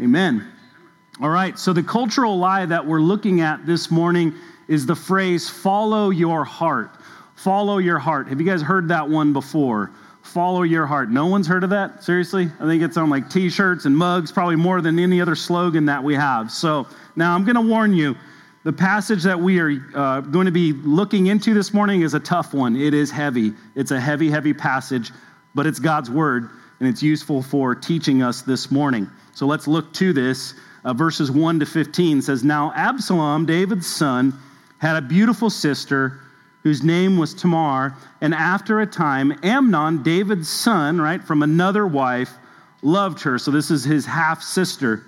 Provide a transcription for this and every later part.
Amen. All right, so the cultural lie that we're looking at this morning is the phrase follow your heart. Follow your heart. Have you guys heard that one before? Follow your heart. No one's heard of that? Seriously? I think it's on like t shirts and mugs, probably more than any other slogan that we have. So now I'm going to warn you the passage that we are uh, going to be looking into this morning is a tough one. It is heavy. It's a heavy, heavy passage, but it's God's word, and it's useful for teaching us this morning. So let's look to this uh, verses 1 to 15 says, Now Absalom, David's son, had a beautiful sister whose name was Tamar. And after a time, Amnon, David's son, right, from another wife, loved her. So this is his half sister.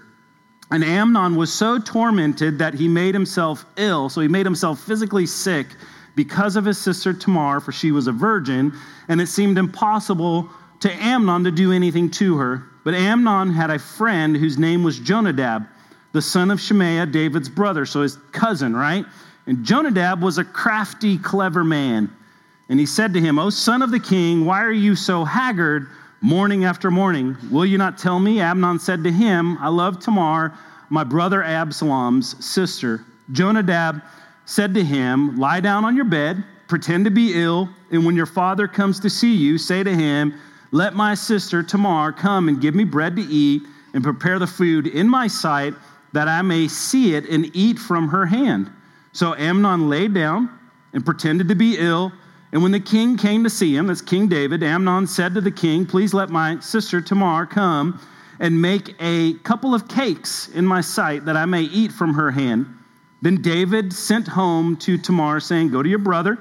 And Amnon was so tormented that he made himself ill. So he made himself physically sick because of his sister Tamar, for she was a virgin. And it seemed impossible to Amnon to do anything to her. But Amnon had a friend whose name was Jonadab, the son of Shemaiah, David's brother, so his cousin, right? And Jonadab was a crafty, clever man. And he said to him, O son of the king, why are you so haggard morning after morning? Will you not tell me? Amnon said to him, I love Tamar, my brother Absalom's sister. Jonadab said to him, Lie down on your bed, pretend to be ill, and when your father comes to see you, say to him, let my sister Tamar come and give me bread to eat and prepare the food in my sight that I may see it and eat from her hand. So Amnon lay down and pretended to be ill. And when the king came to see him, that's King David, Amnon said to the king, Please let my sister Tamar come and make a couple of cakes in my sight that I may eat from her hand. Then David sent home to Tamar, saying, Go to your brother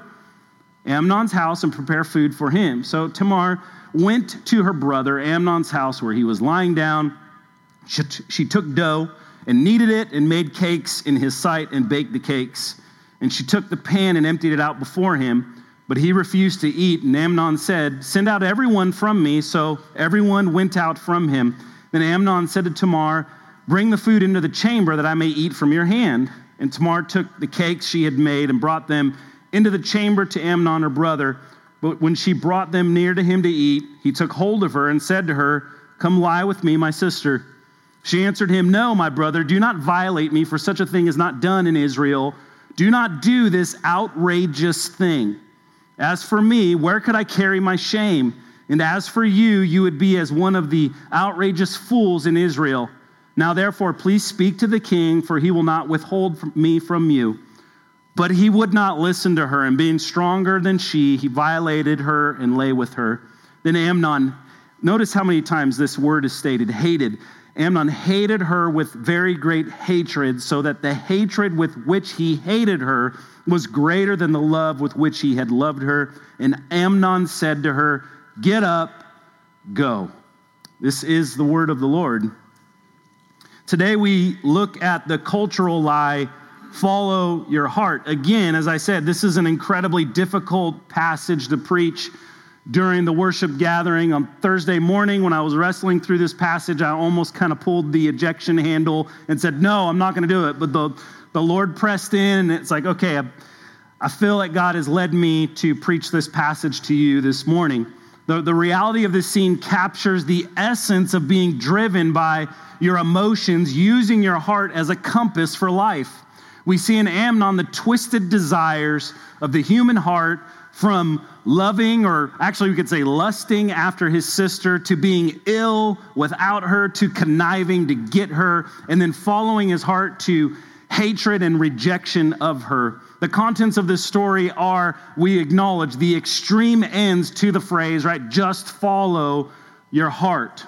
Amnon's house and prepare food for him. So Tamar went to her brother Amnon's house where he was lying down. She, t- she took dough and kneaded it and made cakes in his sight and baked the cakes. And she took the pan and emptied it out before him. But he refused to eat. And Amnon said, Send out everyone from me. So everyone went out from him. Then Amnon said to Tamar, Bring the food into the chamber that I may eat from your hand. And Tamar took the cakes she had made and brought them into the chamber to Amnon, her brother. But when she brought them near to him to eat, he took hold of her and said to her, Come lie with me, my sister. She answered him, No, my brother, do not violate me, for such a thing is not done in Israel. Do not do this outrageous thing. As for me, where could I carry my shame? And as for you, you would be as one of the outrageous fools in Israel. Now, therefore, please speak to the king, for he will not withhold me from you. But he would not listen to her, and being stronger than she, he violated her and lay with her. Then Amnon, notice how many times this word is stated hated. Amnon hated her with very great hatred, so that the hatred with which he hated her was greater than the love with which he had loved her. And Amnon said to her, Get up, go. This is the word of the Lord. Today we look at the cultural lie follow your heart. Again, as I said, this is an incredibly difficult passage to preach during the worship gathering on Thursday morning when I was wrestling through this passage. I almost kind of pulled the ejection handle and said, No, I'm not going to do it. But the, the Lord pressed in, and it's like, okay, I, I feel like God has led me to preach this passage to you this morning. The, the reality of this scene captures the essence of being driven by your emotions, using your heart as a compass for life we see in Amnon the twisted desires of the human heart from loving, or actually we could say lusting after his sister, to being ill without her, to conniving to get her, and then following his heart to hatred and rejection of her. The contents of this story are, we acknowledge, the extreme ends to the phrase, right? Just follow your heart.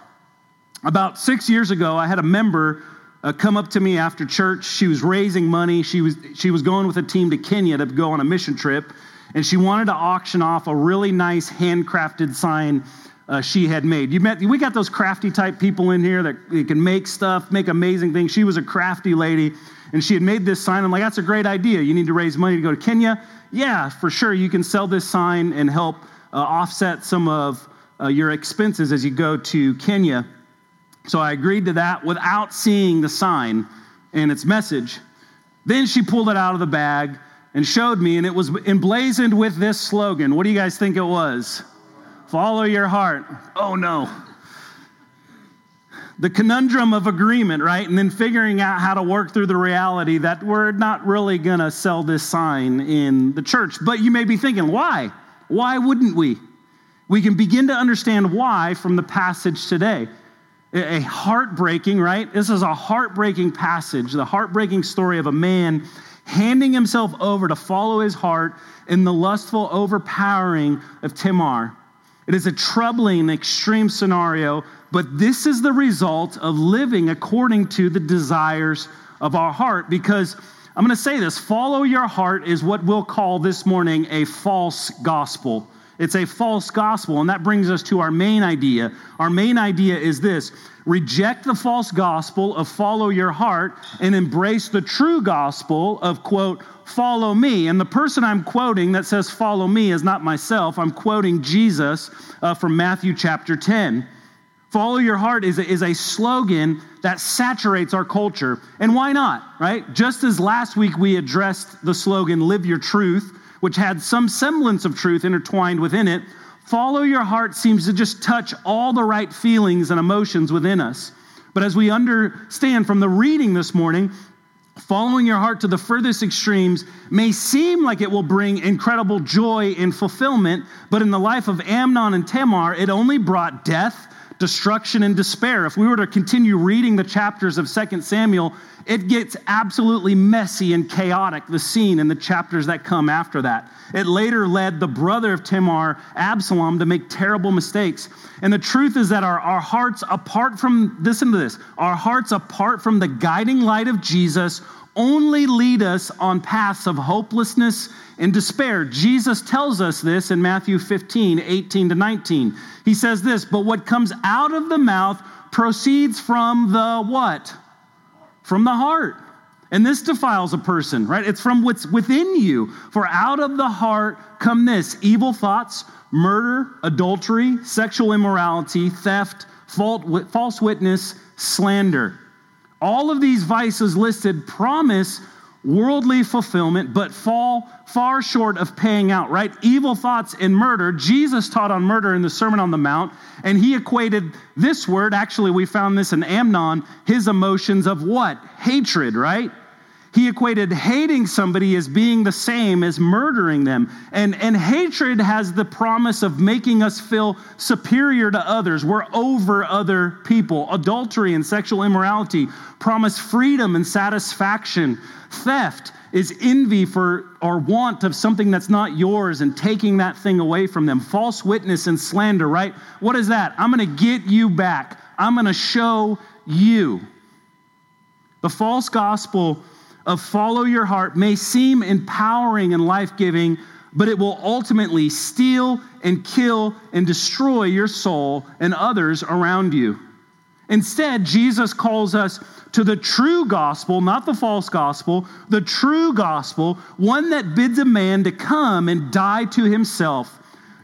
About six years ago, I had a member uh, come up to me after church. She was raising money. She was, she was going with a team to Kenya to go on a mission trip, and she wanted to auction off a really nice handcrafted sign uh, she had made. You met, we got those crafty type people in here that can make stuff, make amazing things. She was a crafty lady, and she had made this sign. I'm like, that's a great idea. You need to raise money to go to Kenya. Yeah, for sure. You can sell this sign and help uh, offset some of uh, your expenses as you go to Kenya. So I agreed to that without seeing the sign and its message. Then she pulled it out of the bag and showed me, and it was emblazoned with this slogan. What do you guys think it was? Follow your heart. Oh no. the conundrum of agreement, right? And then figuring out how to work through the reality that we're not really going to sell this sign in the church. But you may be thinking, why? Why wouldn't we? We can begin to understand why from the passage today. A heartbreaking, right? This is a heartbreaking passage, the heartbreaking story of a man handing himself over to follow his heart in the lustful overpowering of Tamar. It is a troubling, extreme scenario, but this is the result of living according to the desires of our heart. Because I'm going to say this follow your heart is what we'll call this morning a false gospel. It's a false gospel. And that brings us to our main idea. Our main idea is this reject the false gospel of follow your heart and embrace the true gospel of, quote, follow me. And the person I'm quoting that says follow me is not myself. I'm quoting Jesus uh, from Matthew chapter 10. Follow your heart is a, is a slogan that saturates our culture. And why not, right? Just as last week we addressed the slogan, live your truth, which had some semblance of truth intertwined within it, follow your heart seems to just touch all the right feelings and emotions within us. But as we understand from the reading this morning, following your heart to the furthest extremes may seem like it will bring incredible joy and fulfillment, but in the life of Amnon and Tamar, it only brought death destruction and despair. If we were to continue reading the chapters of 2 Samuel, it gets absolutely messy and chaotic, the scene in the chapters that come after that. It later led the brother of Tamar, Absalom, to make terrible mistakes. And the truth is that our, our hearts, apart from, listen to this, our hearts, apart from the guiding light of Jesus, only lead us on paths of hopelessness and despair. Jesus tells us this in Matthew 15, 18 to 19. He says this, but what comes out of the mouth proceeds from the what? From the heart. And this defiles a person, right? It's from what's within you. For out of the heart come this evil thoughts, murder, adultery, sexual immorality, theft, false witness, slander. All of these vices listed promise worldly fulfillment, but fall far short of paying out, right? Evil thoughts and murder. Jesus taught on murder in the Sermon on the Mount, and he equated this word, actually, we found this in Amnon, his emotions of what? Hatred, right? He equated hating somebody as being the same as murdering them. And, and hatred has the promise of making us feel superior to others. We're over other people. Adultery and sexual immorality promise freedom and satisfaction. Theft is envy for or want of something that's not yours and taking that thing away from them. False witness and slander, right? What is that? I'm going to get you back. I'm going to show you. The false gospel of follow your heart may seem empowering and life giving, but it will ultimately steal and kill and destroy your soul and others around you. Instead, Jesus calls us to the true gospel, not the false gospel, the true gospel, one that bids a man to come and die to himself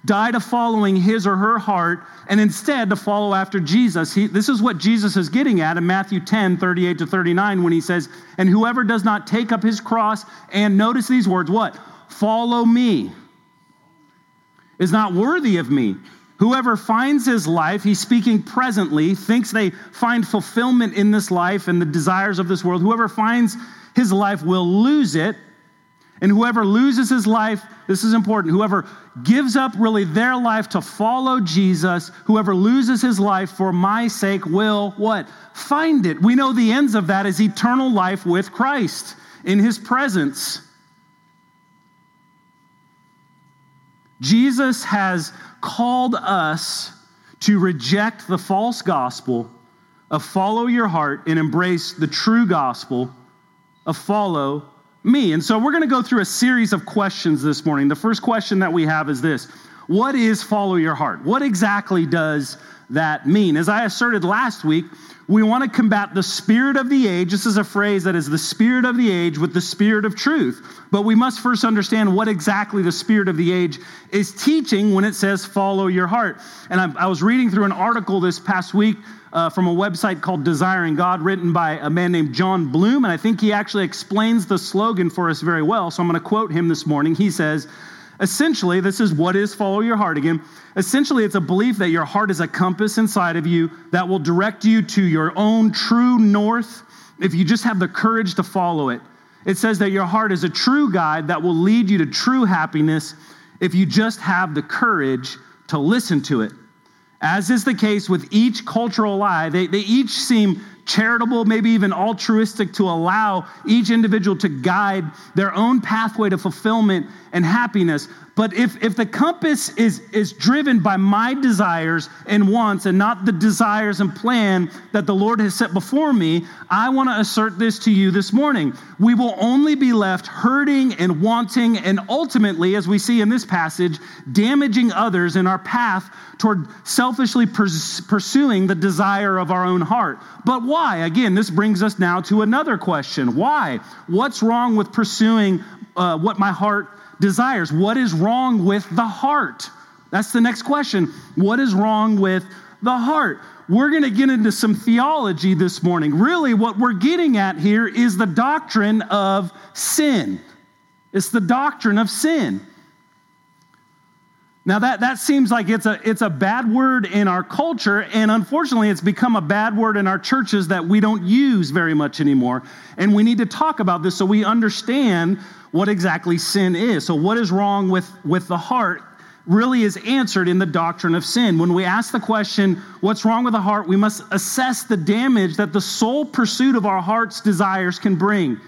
die to following his or her heart and instead to follow after Jesus. He, this is what Jesus is getting at in Matthew 10, 38 to 39, when he says, And whoever does not take up his cross and notice these words, what? Follow me, is not worthy of me. Whoever finds his life, he's speaking presently, thinks they find fulfillment in this life and the desires of this world. Whoever finds his life will lose it. And whoever loses his life, this is important, whoever gives up really their life to follow Jesus, whoever loses his life for my sake will what? Find it. We know the ends of that is eternal life with Christ in his presence. Jesus has called us to reject the false gospel of follow your heart and embrace the true gospel of follow me. And so we're going to go through a series of questions this morning. The first question that we have is this What is follow your heart? What exactly does that mean? As I asserted last week, we want to combat the spirit of the age. This is a phrase that is the spirit of the age with the spirit of truth. But we must first understand what exactly the spirit of the age is teaching when it says follow your heart. And I, I was reading through an article this past week uh, from a website called Desiring God, written by a man named John Bloom. And I think he actually explains the slogan for us very well. So I'm going to quote him this morning. He says, Essentially, this is what is follow your heart again. Essentially, it's a belief that your heart is a compass inside of you that will direct you to your own true north if you just have the courage to follow it. It says that your heart is a true guide that will lead you to true happiness if you just have the courage to listen to it. As is the case with each cultural lie, they, they each seem charitable, maybe even altruistic to allow each individual to guide their own pathway to fulfillment and happiness. But if, if the compass is, is driven by my desires and wants and not the desires and plan that the Lord has set before me, I want to assert this to you this morning. We will only be left hurting and wanting, and ultimately, as we see in this passage, damaging others in our path toward selfishly pers- pursuing the desire of our own heart. But why? Again, this brings us now to another question. Why? What's wrong with pursuing uh, what my heart desires. What is wrong with the heart? That's the next question. What is wrong with the heart? We're going to get into some theology this morning. Really, what we're getting at here is the doctrine of sin. It's the doctrine of sin. Now that, that seems like it's a, it's a bad word in our culture, and unfortunately, it's become a bad word in our churches that we don't use very much anymore. And we need to talk about this so we understand what exactly sin is. So, what is wrong with, with the heart really is answered in the doctrine of sin. When we ask the question, what's wrong with the heart, we must assess the damage that the sole pursuit of our heart's desires can bring.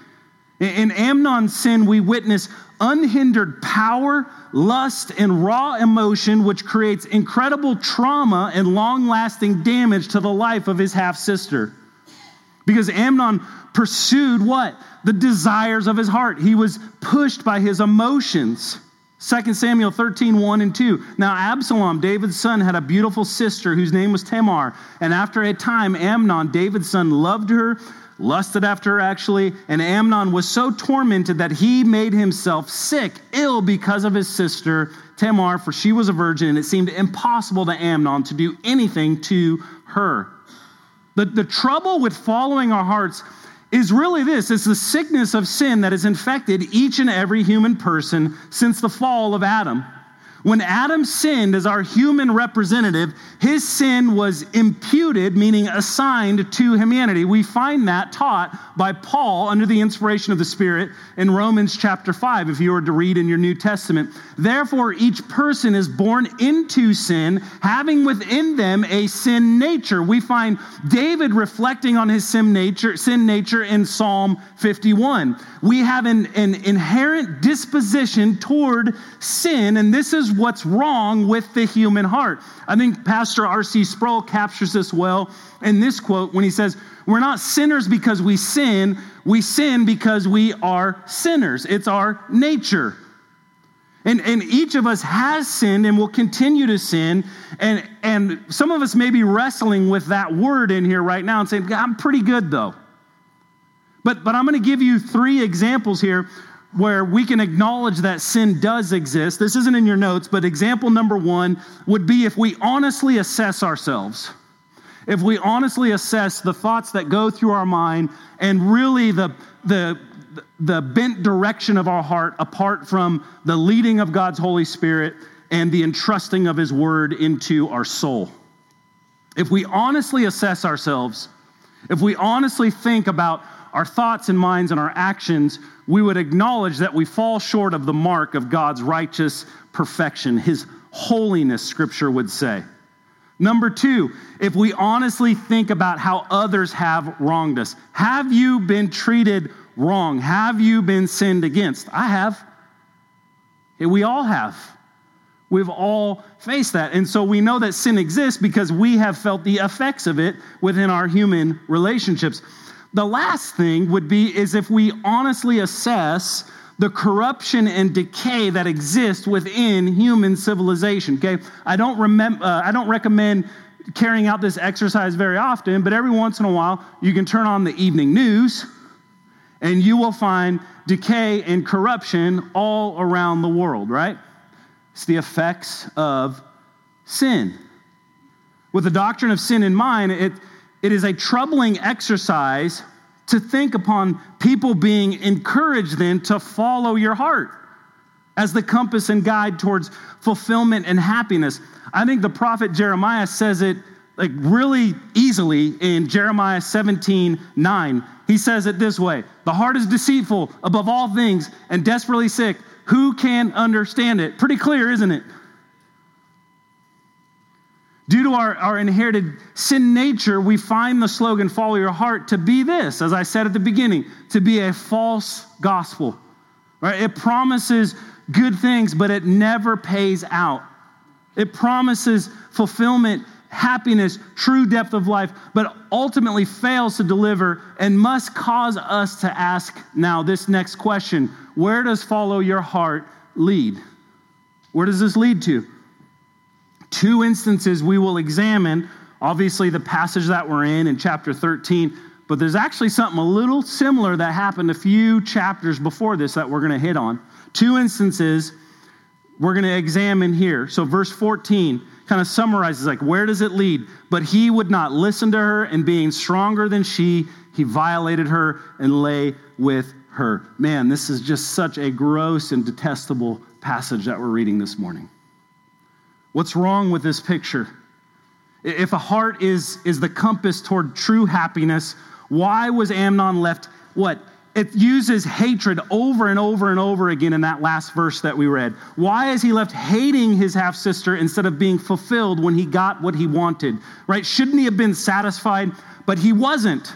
In Amnon's sin, we witness unhindered power, lust, and raw emotion, which creates incredible trauma and long lasting damage to the life of his half sister. Because Amnon pursued what? The desires of his heart. He was pushed by his emotions. 2 Samuel 13, 1 and 2. Now, Absalom, David's son, had a beautiful sister whose name was Tamar. And after a time, Amnon, David's son, loved her, lusted after her actually. And Amnon was so tormented that he made himself sick, ill because of his sister Tamar, for she was a virgin, and it seemed impossible to Amnon to do anything to her. The, the trouble with following our hearts is really this it's the sickness of sin that has infected each and every human person since the fall of Adam. When Adam sinned as our human representative, his sin was imputed, meaning assigned to humanity. We find that taught by Paul under the inspiration of the Spirit in Romans chapter 5, if you were to read in your New Testament. Therefore, each person is born into sin, having within them a sin nature. We find David reflecting on his sin nature, sin nature in Psalm 51. We have an, an inherent disposition toward sin, and this is what's wrong with the human heart. I think Pastor R.C. Sproul captures this well in this quote when he says, We're not sinners because we sin, we sin because we are sinners. It's our nature. And, and each of us has sinned and will continue to sin. And, and some of us may be wrestling with that word in here right now and saying, I'm pretty good though. But, but I'm going to give you three examples here where we can acknowledge that sin does exist. This isn't in your notes, but example number one would be if we honestly assess ourselves. If we honestly assess the thoughts that go through our mind and really the, the, the bent direction of our heart apart from the leading of God's Holy Spirit and the entrusting of His Word into our soul. If we honestly assess ourselves, if we honestly think about our thoughts and minds and our actions, we would acknowledge that we fall short of the mark of God's righteous perfection, His holiness, Scripture would say. Number two, if we honestly think about how others have wronged us, have you been treated wrong? Have you been sinned against? I have. We all have. We've all faced that. And so we know that sin exists because we have felt the effects of it within our human relationships. The last thing would be is if we honestly assess the corruption and decay that exists within human civilization. Okay, I don't remember. Uh, I don't recommend carrying out this exercise very often, but every once in a while you can turn on the evening news, and you will find decay and corruption all around the world. Right? It's the effects of sin. With the doctrine of sin in mind, it it is a troubling exercise to think upon people being encouraged then to follow your heart. as the compass and guide towards fulfillment and happiness. I think the prophet Jeremiah says it like really easily in Jeremiah 17 9. He says it this way The heart is deceitful above all things and desperately sick. Who can understand it? Pretty clear, isn't it? Due to our, our inherited sin nature, we find the slogan, Follow Your Heart, to be this, as I said at the beginning, to be a false gospel. Right? It promises good things, but it never pays out. It promises fulfillment, happiness, true depth of life, but ultimately fails to deliver and must cause us to ask now this next question Where does follow your heart lead? Where does this lead to? Two instances we will examine. Obviously, the passage that we're in in chapter 13, but there's actually something a little similar that happened a few chapters before this that we're going to hit on. Two instances we're going to examine here. So, verse 14 kind of summarizes like, where does it lead? But he would not listen to her, and being stronger than she, he violated her and lay with her. Man, this is just such a gross and detestable passage that we're reading this morning. What's wrong with this picture? If a heart is, is the compass toward true happiness, why was Amnon left what? It uses hatred over and over and over again in that last verse that we read. Why is he left hating his half sister instead of being fulfilled when he got what he wanted? Right? Shouldn't he have been satisfied? But he wasn't.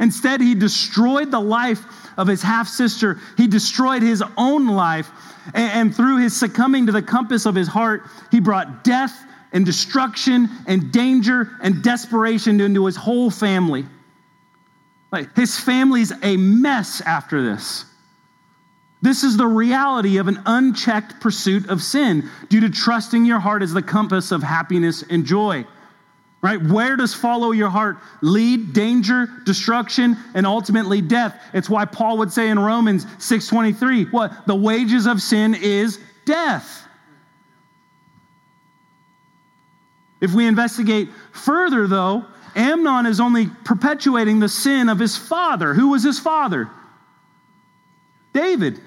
Instead, he destroyed the life of his half sister. He destroyed his own life. And, through his succumbing to the compass of his heart, he brought death and destruction and danger and desperation into his whole family. Like his family's a mess after this. This is the reality of an unchecked pursuit of sin due to trusting your heart as the compass of happiness and joy. Right? Where does follow your heart lead? Danger, destruction, and ultimately death. It's why Paul would say in Romans 6:23, what? The wages of sin is death. If we investigate further though, Amnon is only perpetuating the sin of his father. Who was his father? David.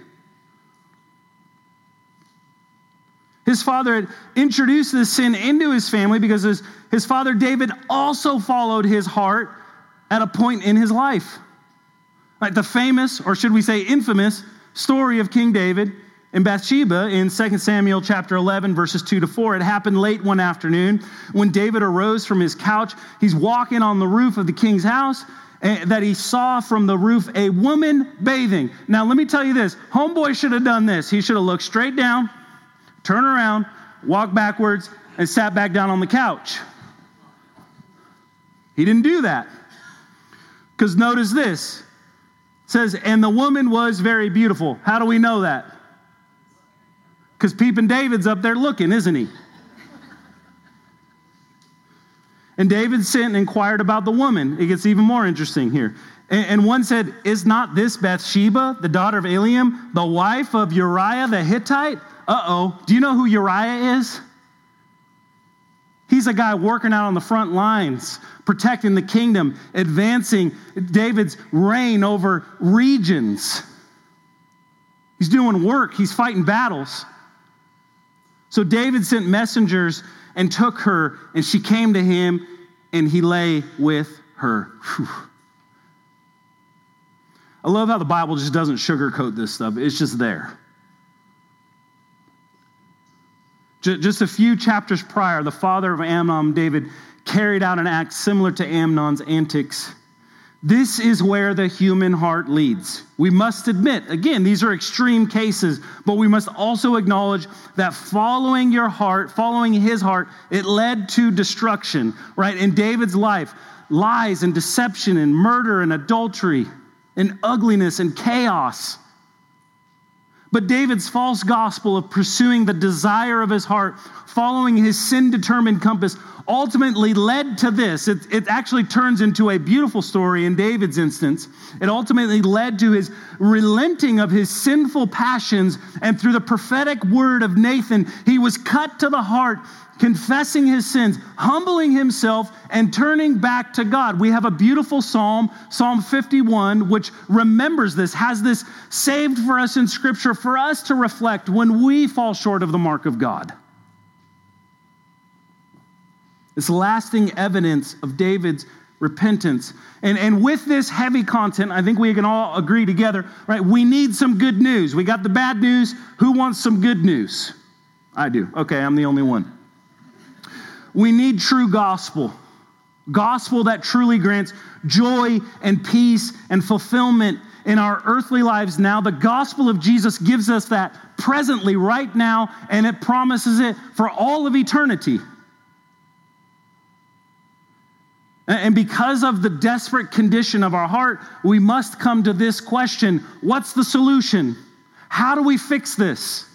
His father had introduced this sin into his family because his, his father David also followed his heart at a point in his life. The famous, or should we say infamous, story of King David and Bathsheba in 2 Samuel chapter 11 verses 2 to 4 it happened late one afternoon when David arose from his couch. He's walking on the roof of the king's house eh, that he saw from the roof a woman bathing. Now let me tell you this. Homeboy should have done this. He should have looked straight down turned around walked backwards and sat back down on the couch he didn't do that because notice this it says and the woman was very beautiful how do we know that because Peeping David's up there looking, isn't he? And David sent and inquired about the woman. It gets even more interesting here. And one said, Is not this Bathsheba, the daughter of Eliam, the wife of Uriah the Hittite? Uh oh. Do you know who Uriah is? He's a guy working out on the front lines, protecting the kingdom, advancing David's reign over regions. He's doing work, he's fighting battles. So David sent messengers and took her, and she came to him, and he lay with her. Whew. I love how the Bible just doesn't sugarcoat this stuff, it's just there. Just a few chapters prior, the father of Amnon, David, carried out an act similar to Amnon's antics this is where the human heart leads. We must admit, again, these are extreme cases, but we must also acknowledge that following your heart, following his heart, it led to destruction, right? In David's life, lies and deception and murder and adultery and ugliness and chaos. But David's false gospel of pursuing the desire of his heart, following his sin determined compass, ultimately led to this. It, it actually turns into a beautiful story in David's instance. It ultimately led to his relenting of his sinful passions, and through the prophetic word of Nathan, he was cut to the heart confessing his sins, humbling himself, and turning back to God. We have a beautiful psalm, Psalm 51, which remembers this, has this saved for us in Scripture for us to reflect when we fall short of the mark of God. It's lasting evidence of David's repentance. And, and with this heavy content, I think we can all agree together, right? We need some good news. We got the bad news. Who wants some good news? I do. Okay, I'm the only one. We need true gospel. Gospel that truly grants joy and peace and fulfillment in our earthly lives now. The gospel of Jesus gives us that presently, right now, and it promises it for all of eternity. And because of the desperate condition of our heart, we must come to this question What's the solution? How do we fix this?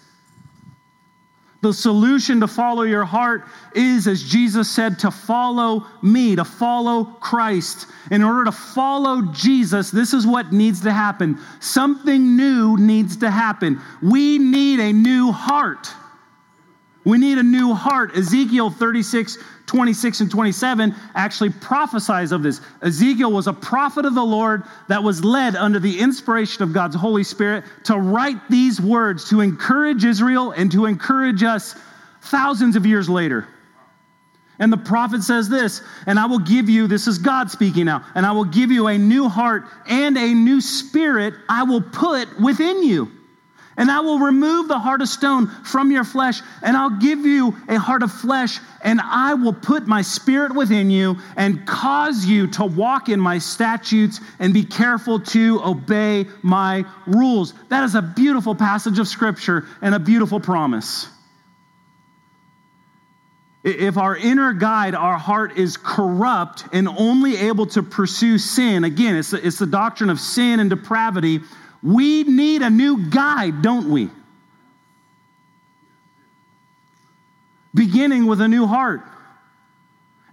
The solution to follow your heart is, as Jesus said, to follow me, to follow Christ. In order to follow Jesus, this is what needs to happen. Something new needs to happen. We need a new heart. We need a new heart. Ezekiel 36, 26, and 27 actually prophesies of this. Ezekiel was a prophet of the Lord that was led under the inspiration of God's Holy Spirit to write these words to encourage Israel and to encourage us thousands of years later. And the prophet says this, and I will give you, this is God speaking now, and I will give you a new heart and a new spirit I will put within you. And I will remove the heart of stone from your flesh, and I'll give you a heart of flesh, and I will put my spirit within you and cause you to walk in my statutes and be careful to obey my rules. That is a beautiful passage of scripture and a beautiful promise. If our inner guide, our heart is corrupt and only able to pursue sin, again, it's the, it's the doctrine of sin and depravity we need a new guide, don't we? Beginning with a new heart.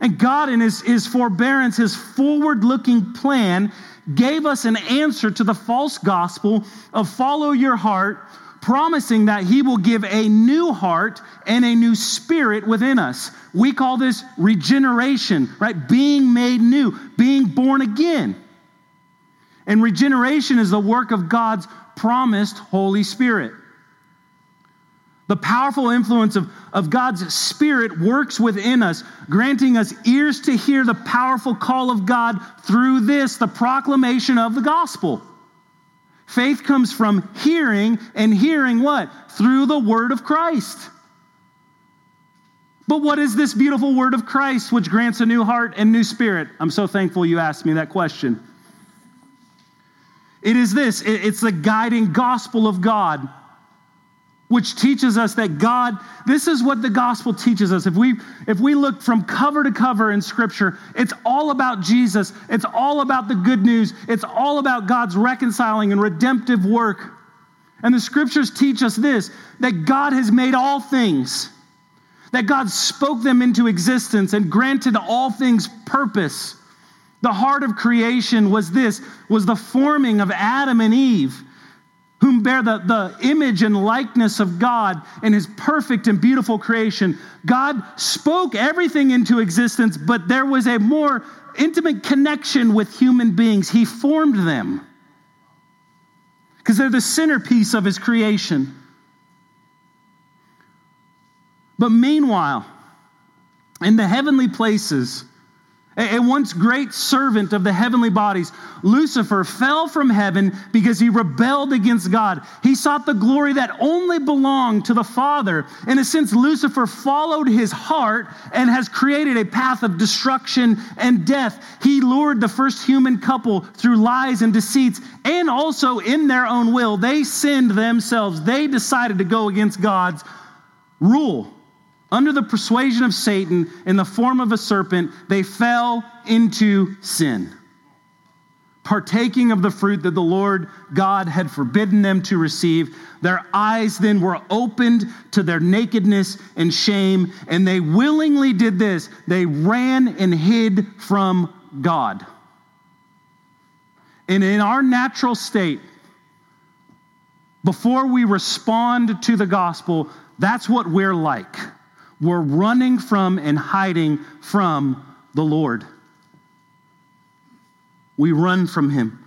And God, in his, his forbearance, his forward looking plan, gave us an answer to the false gospel of follow your heart, promising that he will give a new heart and a new spirit within us. We call this regeneration, right? Being made new, being born again. And regeneration is the work of God's promised Holy Spirit. The powerful influence of, of God's Spirit works within us, granting us ears to hear the powerful call of God through this, the proclamation of the gospel. Faith comes from hearing, and hearing what? Through the word of Christ. But what is this beautiful word of Christ which grants a new heart and new spirit? I'm so thankful you asked me that question. It is this it's the guiding gospel of God, which teaches us that God, this is what the gospel teaches us. If we, if we look from cover to cover in Scripture, it's all about Jesus, it's all about the good news, it's all about God's reconciling and redemptive work. And the Scriptures teach us this that God has made all things, that God spoke them into existence and granted all things purpose. The heart of creation was this, was the forming of Adam and Eve, whom bear the, the image and likeness of God in his perfect and beautiful creation. God spoke everything into existence, but there was a more intimate connection with human beings. He formed them because they're the centerpiece of his creation. But meanwhile, in the heavenly places, a once great servant of the heavenly bodies, Lucifer fell from heaven because he rebelled against God. He sought the glory that only belonged to the Father. In a sense, Lucifer followed his heart and has created a path of destruction and death. He lured the first human couple through lies and deceits, and also in their own will, they sinned themselves. They decided to go against God's rule under the persuasion of Satan in the form of a serpent, they fell into sin. partaking of the fruit that the Lord God had forbidden them to receive. Their eyes then were opened to their nakedness and shame, and they willingly did this. They ran and hid from God. And in our natural state, before we respond to the gospel, that's what we're like. We're running from and hiding from the Lord. We run from Him.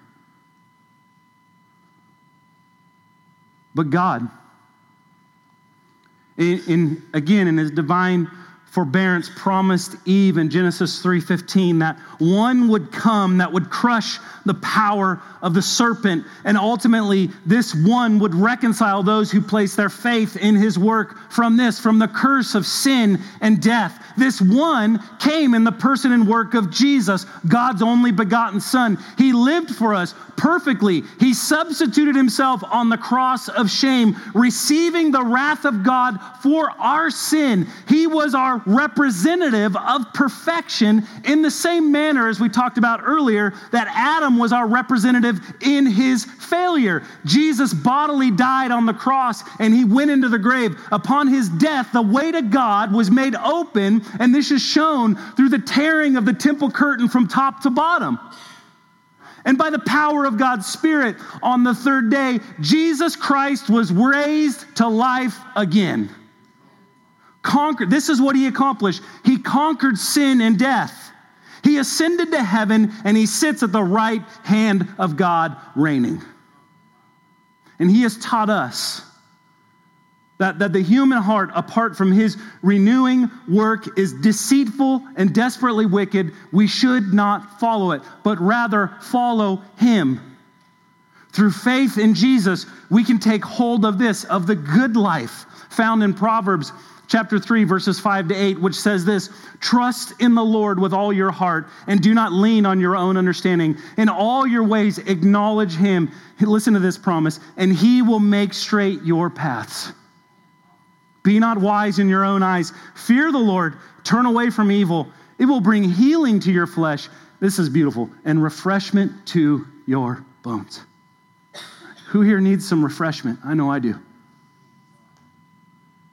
But God, in, in, again, in His divine forbearance, promised Eve in Genesis 3:15 that one would come that would crush the power of the serpent, and ultimately this one would reconcile those who place their faith in his work from this, from the curse of sin and death. This one came in the person and work of Jesus, God's only begotten Son. He lived for us perfectly. He substituted himself on the cross of shame, receiving the wrath of God for our sin. He was our representative of perfection in the same manner as we talked about earlier that Adam was our representative in his failure. Jesus bodily died on the cross and he went into the grave. Upon his death, the way to God was made open and this is shown through the tearing of the temple curtain from top to bottom. And by the power of God's Spirit, on the third day, Jesus Christ was raised to life again. Conquered. This is what he accomplished. He conquered sin and death. He ascended to heaven and he sits at the right hand of God, reigning. And he has taught us that, that the human heart, apart from his renewing work, is deceitful and desperately wicked. We should not follow it, but rather follow him. Through faith in Jesus, we can take hold of this, of the good life found in Proverbs chapter 3, verses 5 to 8, which says this Trust in the Lord with all your heart and do not lean on your own understanding. In all your ways, acknowledge him. Listen to this promise, and he will make straight your paths. Be not wise in your own eyes. Fear the Lord. Turn away from evil. It will bring healing to your flesh. This is beautiful. And refreshment to your bones. Who here needs some refreshment? I know I do.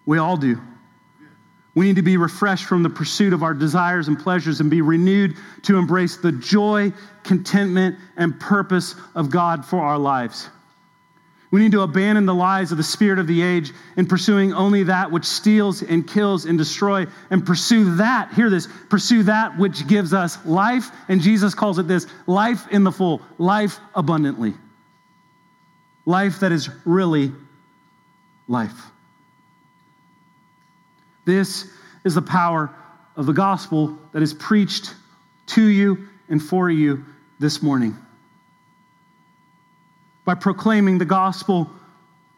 We all do. We need to be refreshed from the pursuit of our desires and pleasures and be renewed to embrace the joy, contentment, and purpose of God for our lives. We need to abandon the lies of the spirit of the age in pursuing only that which steals and kills and destroys and pursue that, hear this, pursue that which gives us life. And Jesus calls it this life in the full, life abundantly. Life that is really life. This is the power of the gospel that is preached to you and for you this morning by proclaiming the gospel.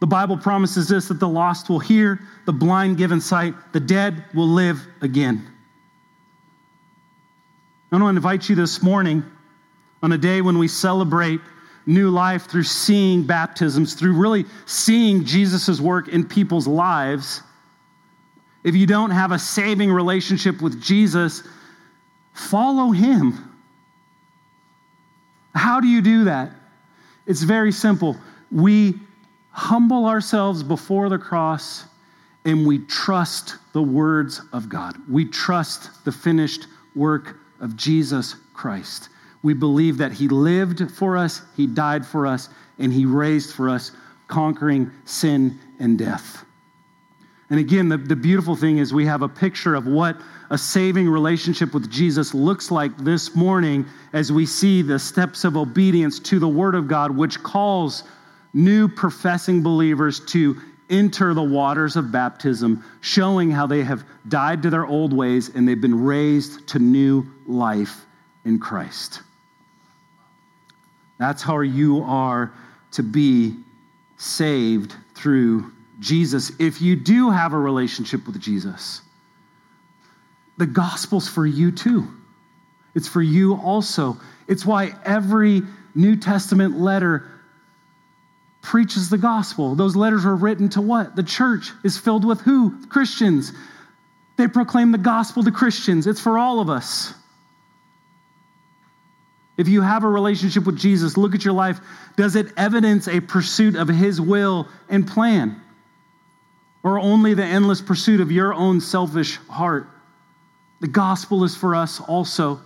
The Bible promises this that the lost will hear, the blind given sight, the dead will live again. I want to invite you this morning on a day when we celebrate new life through seeing baptisms, through really seeing Jesus' work in people's lives. If you don't have a saving relationship with Jesus, follow him. How do you do that? It's very simple. We humble ourselves before the cross and we trust the words of God. We trust the finished work of Jesus Christ. We believe that He lived for us, He died for us, and He raised for us, conquering sin and death. And again, the, the beautiful thing is we have a picture of what a saving relationship with Jesus looks like this morning as we see the steps of obedience to the Word of God, which calls new professing believers to enter the waters of baptism, showing how they have died to their old ways and they've been raised to new life in Christ. That's how you are to be saved through Jesus, if you do have a relationship with Jesus, the gospel's for you too. It's for you also. It's why every New Testament letter preaches the gospel. Those letters were written to what? The church is filled with who? Christians. They proclaim the gospel to Christians. It's for all of us. If you have a relationship with Jesus, look at your life. Does it evidence a pursuit of His will and plan? Or only the endless pursuit of your own selfish heart? The gospel is for us also.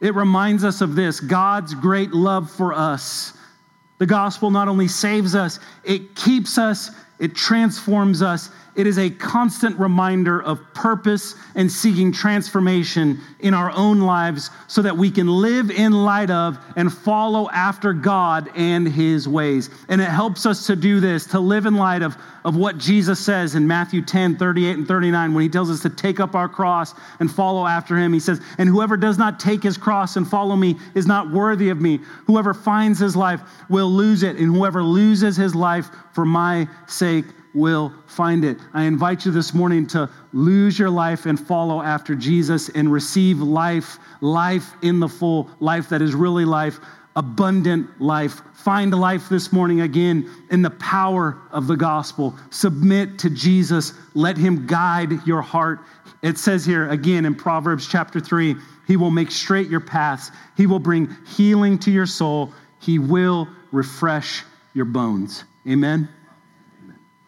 It reminds us of this God's great love for us. The gospel not only saves us, it keeps us, it transforms us, it is a constant reminder of purpose and seeking transformation in our own lives so that we can live in light of and follow after God and his ways. And it helps us to do this, to live in light of, of what Jesus says in Matthew 10, 38 and 39, when he tells us to take up our cross and follow after him. He says, And whoever does not take his cross and follow me is not worthy of me. Whoever finds his life will lose it, and whoever loses his life for my sake will find it. I invite you this morning to lose your life and follow after Jesus and receive life, life in the full, life that is really life, abundant life. Find life this morning again in the power of the gospel. Submit to Jesus. Let him guide your heart. It says here again in Proverbs chapter 3 He will make straight your paths, He will bring healing to your soul, He will refresh your bones. Amen.